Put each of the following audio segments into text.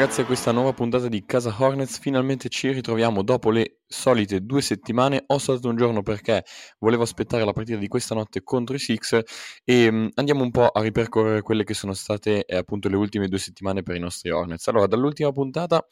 ragazzi a questa nuova puntata di Casa Hornets, finalmente ci ritroviamo dopo le solite due settimane, ho saltato un giorno perché volevo aspettare la partita di questa notte contro i Six e um, andiamo un po' a ripercorrere quelle che sono state eh, appunto le ultime due settimane per i nostri Hornets. Allora, dall'ultima puntata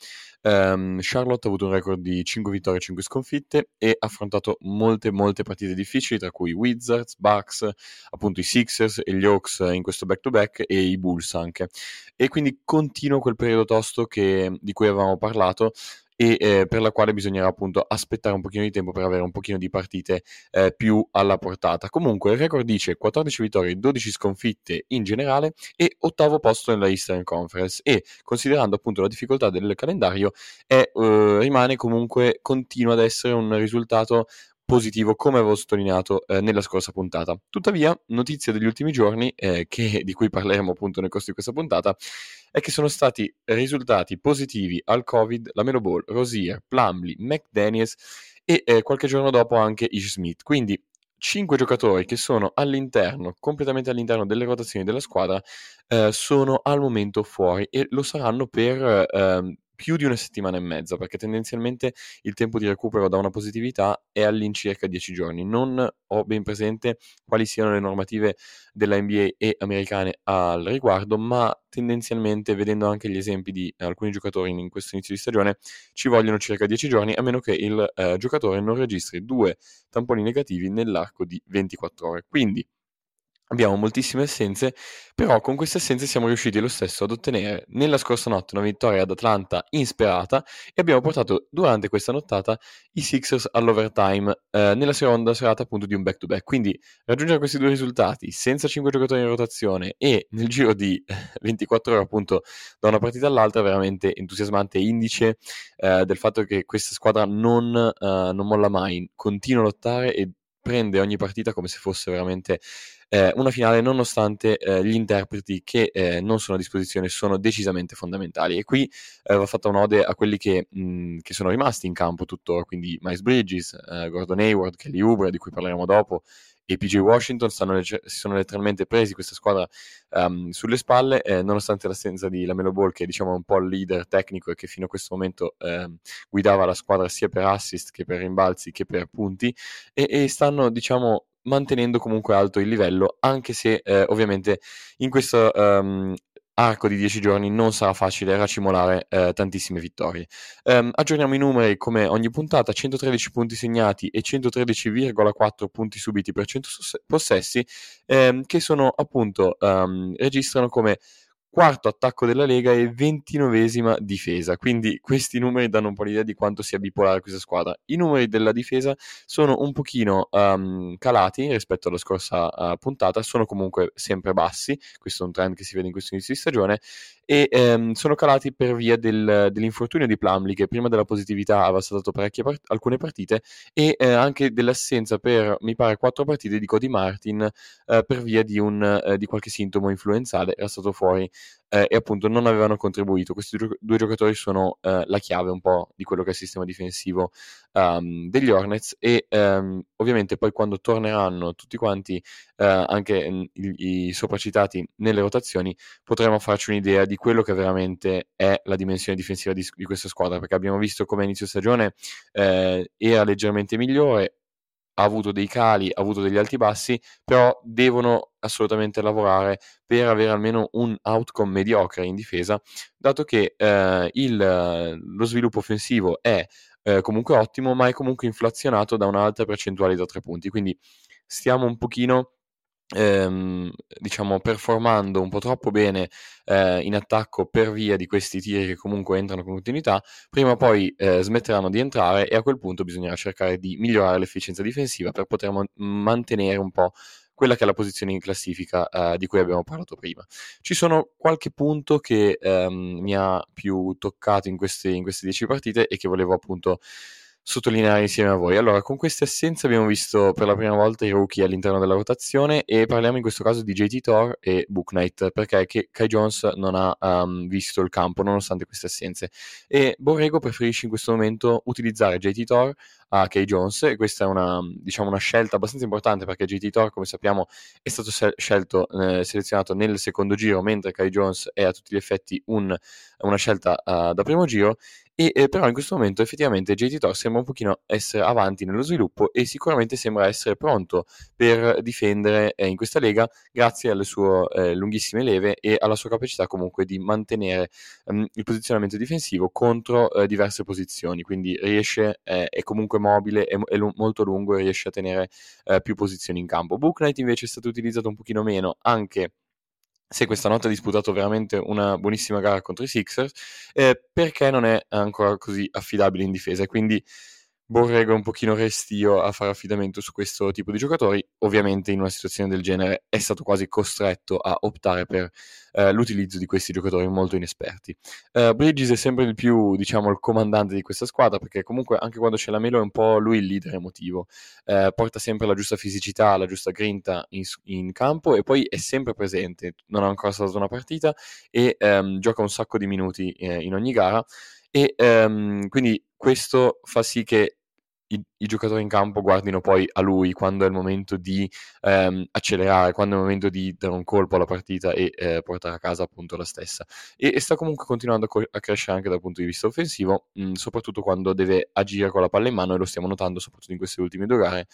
um, Charlotte ha avuto un record di 5 vittorie e 5 sconfitte e ha affrontato molte molte partite difficili, tra cui Wizards, Bucks, appunto i Sixers e gli Hawks in questo back-to-back e i Bulls anche. E quindi continuo quel periodo tosto che, di cui avevamo parlato e eh, per la quale bisognerà appunto aspettare un pochino di tempo per avere un pochino di partite eh, più alla portata. Comunque il record dice 14 vittorie, 12 sconfitte in generale e ottavo posto nella Eastern Conference e considerando appunto la difficoltà del calendario è, eh, rimane comunque continua ad essere un risultato positivo come avevo sottolineato eh, nella scorsa puntata. Tuttavia, notizia degli ultimi giorni, eh, che, di cui parleremo appunto nel corso di questa puntata, è che sono stati risultati positivi al Covid la Melo Ball, Rosier, Plumley, McDaniels e eh, qualche giorno dopo anche Ish Smith. Quindi cinque giocatori che sono all'interno, completamente all'interno delle rotazioni della squadra, eh, sono al momento fuori e lo saranno per eh, più di una settimana e mezza, perché tendenzialmente il tempo di recupero da una positività è all'incirca 10 giorni. Non ho ben presente quali siano le normative della NBA e americane al riguardo, ma tendenzialmente, vedendo anche gli esempi di alcuni giocatori in questo inizio di stagione, ci vogliono circa 10 giorni, a meno che il eh, giocatore non registri due tamponi negativi nell'arco di 24 ore. Quindi Abbiamo moltissime assenze, però con queste assenze siamo riusciti lo stesso ad ottenere nella scorsa notte una vittoria ad Atlanta insperata e abbiamo portato durante questa nottata i Sixers all'overtime eh, nella seconda serata appunto di un back-to-back. Quindi raggiungere questi due risultati senza 5 giocatori in rotazione e nel giro di 24 ore appunto da una partita all'altra è veramente entusiasmante indice eh, del fatto che questa squadra non, uh, non molla mai, continua a lottare e prende ogni partita come se fosse veramente eh, una finale nonostante eh, gli interpreti che eh, non sono a disposizione sono decisamente fondamentali. E qui eh, va fatta un'ode a quelli che, mh, che, sono rimasti in campo tuttora, quindi Miles Bridges, eh, Gordon Hayward, Kelly Oubre di cui parleremo dopo e PJ Washington stanno, si sono letteralmente presi questa squadra um, sulle spalle, eh, nonostante l'assenza di Lamelo Ball, che diciamo è un po' il leader tecnico e che fino a questo momento eh, guidava la squadra sia per assist che per rimbalzi che per punti, e, e stanno diciamo mantenendo comunque alto il livello, anche se eh, ovviamente in questo um, arco di 10 giorni non sarà facile racimolare eh, tantissime vittorie. Um, aggiorniamo i numeri come ogni puntata, 113 punti segnati e 113,4 punti subiti per 100 possessi, ehm, che sono appunto, um, registrano come quarto attacco della Lega e ventinovesima difesa. Quindi questi numeri danno un po' l'idea di quanto sia bipolare questa squadra. I numeri della difesa sono un pochino um, calati rispetto alla scorsa uh, puntata, sono comunque sempre bassi, questo è un trend che si vede in questo inizio di stagione, e um, sono calati per via del, dell'infortunio di Plumley che prima della positività aveva saltato part- alcune partite e eh, anche dell'assenza per, mi pare, quattro partite di Cody Martin eh, per via di, un, eh, di qualche sintomo influenzale, era stato fuori eh, e appunto non avevano contribuito. Questi due giocatori sono eh, la chiave un po' di quello che è il sistema difensivo um, degli Hornets e um, ovviamente poi quando torneranno tutti quanti, uh, anche mm, i, i sopracitati nelle rotazioni, potremo farci un'idea di quello che veramente è la dimensione difensiva di, di questa squadra, perché abbiamo visto come inizio stagione eh, era leggermente migliore, ha avuto dei cali, ha avuto degli alti bassi, però devono assolutamente lavorare per avere almeno un outcome mediocre in difesa, dato che eh, il, lo sviluppo offensivo è eh, comunque ottimo, ma è comunque inflazionato da un'alta percentuale da tre punti. Quindi stiamo un pochino ehm, diciamo performando un po' troppo bene eh, in attacco per via di questi tiri che comunque entrano con continuità, prima o poi eh, smetteranno di entrare e a quel punto bisognerà cercare di migliorare l'efficienza difensiva per poter man- mantenere un po' quella che è la posizione in classifica eh, di cui abbiamo parlato prima. Ci sono qualche punto che ehm, mi ha più toccato in queste, in queste 10 partite e che volevo appunto sottolineare insieme a voi. Allora, con queste assenze abbiamo visto per la prima volta i rookie all'interno della rotazione e parliamo in questo caso di JT Thor e Book Knight perché Kai Jones non ha um, visto il campo nonostante queste assenze e Borrego preferisce in questo momento utilizzare JT Thor a Kay Jones e questa è una, diciamo, una scelta abbastanza importante perché JT Thor come sappiamo è stato scelto, eh, selezionato nel secondo giro mentre Kai Jones è a tutti gli effetti un, una scelta uh, da primo giro e eh, però in questo momento effettivamente JT Thor sembra un pochino essere avanti nello sviluppo e sicuramente sembra essere pronto per difendere eh, in questa lega grazie alle sue eh, lunghissime leve e alla sua capacità comunque di mantenere um, il posizionamento difensivo contro eh, diverse posizioni, quindi riesce, eh, è comunque mobile, è, è l- molto lungo e riesce a tenere eh, più posizioni in campo. Book Knight invece è stato utilizzato un pochino meno anche se questa notte ha disputato veramente una buonissima gara contro i Sixers, eh, perché non è ancora così affidabile in difesa. Quindi Borrego è un pochino restio a fare affidamento su questo tipo di giocatori. Ovviamente in una situazione del genere è stato quasi costretto a optare per eh, l'utilizzo di questi giocatori molto inesperti. Uh, Bridges è sempre di più, diciamo, il comandante di questa squadra perché comunque anche quando c'è la Melo è un po' lui il leader emotivo. Uh, porta sempre la giusta fisicità, la giusta grinta in, in, campo e poi è sempre presente. Non ha ancora stato una partita e um, gioca un sacco di minuti eh, in ogni gara e um, quindi questo fa sì che i, i, giocatori in campo guardino poi a lui quando è il momento di ehm, accelerare, quando è il momento di dare un colpo alla partita e eh, portare a casa appunto la stessa. E, e sta comunque continuando a, co- a, crescere anche dal punto di vista offensivo, mh, soprattutto quando deve agire con la palla in mano e lo stiamo notando soprattutto in queste ultime due gare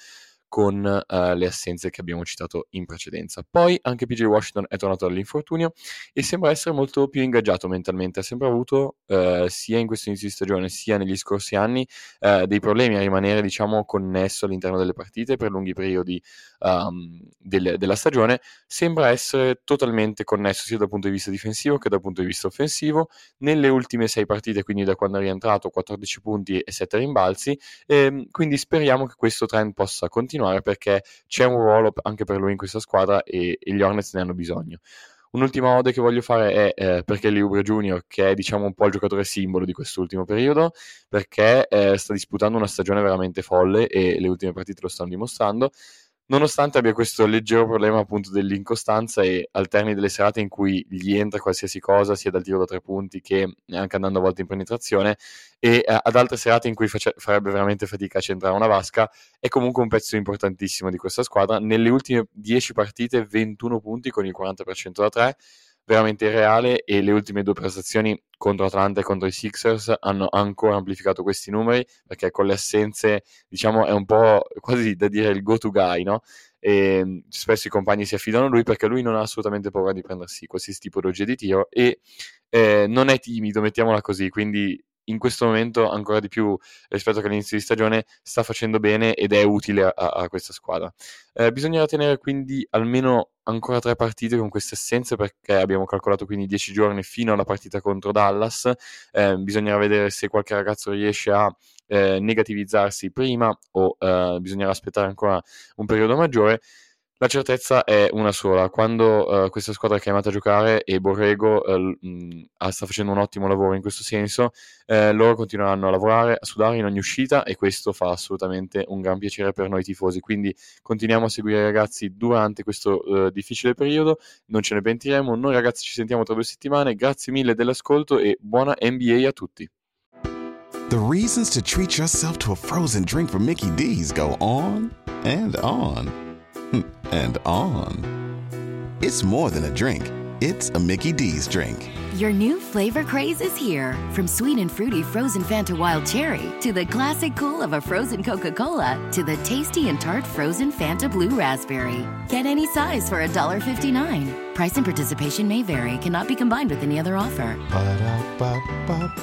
con uh, le assenze che abbiamo citato in precedenza. Poi anche PJ Washington è tornato dall'infortunio e sembra essere molto più ingaggiato mentalmente, ha sempre avuto uh, sia in questo inizio di stagione sia negli scorsi anni uh, dei problemi a rimanere diciamo connesso all'interno delle partite per lunghi periodi um, del, della stagione, sembra essere totalmente connesso sia dal punto di vista difensivo che dal punto di vista offensivo. Nelle ultime sei partite, quindi da quando è rientrato, 14 punti e 7 rimbalzi, ehm, quindi speriamo che questo trend possa continuare continuare perché c'è un ruolo anche per lui in questa squadra e, e gli Hornets ne hanno bisogno. Un'ultima ode che voglio fare è eh, perché Liubre Junior, che è diciamo un po' il giocatore simbolo di quest'ultimo periodo, perché eh, sta disputando una stagione veramente folle e le ultime partite lo stanno dimostrando nonostante abbia questo leggero problema appunto dell'incostanza e alterni delle serate in cui gli entra qualsiasi cosa, sia dal tiro da tre punti che anche andando a volte in penetrazione, e eh, ad altre serate in cui face- farebbe veramente fatica a centrare una vasca, è comunque un pezzo importantissimo di questa squadra. Nelle ultime 10 partite 21 punti con il 40% da 3, veramente irreale e le ultime due prestazioni contro Atlanta e contro i Sixers hanno ancora amplificato questi numeri perché con le assenze diciamo è un po' quasi da dire il go to guy no? e spesso i compagni si affidano a lui perché lui non ha assolutamente paura di prendersi qualsiasi tipologia di tiro e eh, non è timido mettiamola così quindi in questo momento ancora di più rispetto all'inizio di stagione sta facendo bene ed è utile a, a questa squadra. Eh, bisognerà tenere quindi almeno ancora tre partite con queste assenze perché abbiamo calcolato quindi dieci giorni fino alla partita contro Dallas. Eh, bisognerà vedere se qualche ragazzo riesce a eh, negativizzarsi prima o eh, bisognerà aspettare ancora un periodo maggiore. La certezza è una sola, quando uh, questa squadra è chiamata a giocare e Borrego uh, sta facendo un ottimo lavoro in questo senso, uh, loro continueranno a lavorare, a sudare in ogni uscita e questo fa assolutamente un gran piacere per noi tifosi, quindi continuiamo a seguire i ragazzi durante questo difficile periodo, non ce ne pentiremo, noi ragazzi ci sentiamo tra due settimane, grazie mille dell'ascolto e buona NBA a tutti. The reasons to treat yourself to a frozen drink from Mickey D's go on and on. And on. It's more than a drink, it's a Mickey D's drink. Your new flavor craze is here. From sweet and fruity frozen Fanta Wild Cherry to the classic cool of a frozen Coca Cola to the tasty and tart frozen Fanta Blue Raspberry. Get any size for $1.59. Price and participation may vary, cannot be combined with any other offer. Ba-da-ba-ba-ba.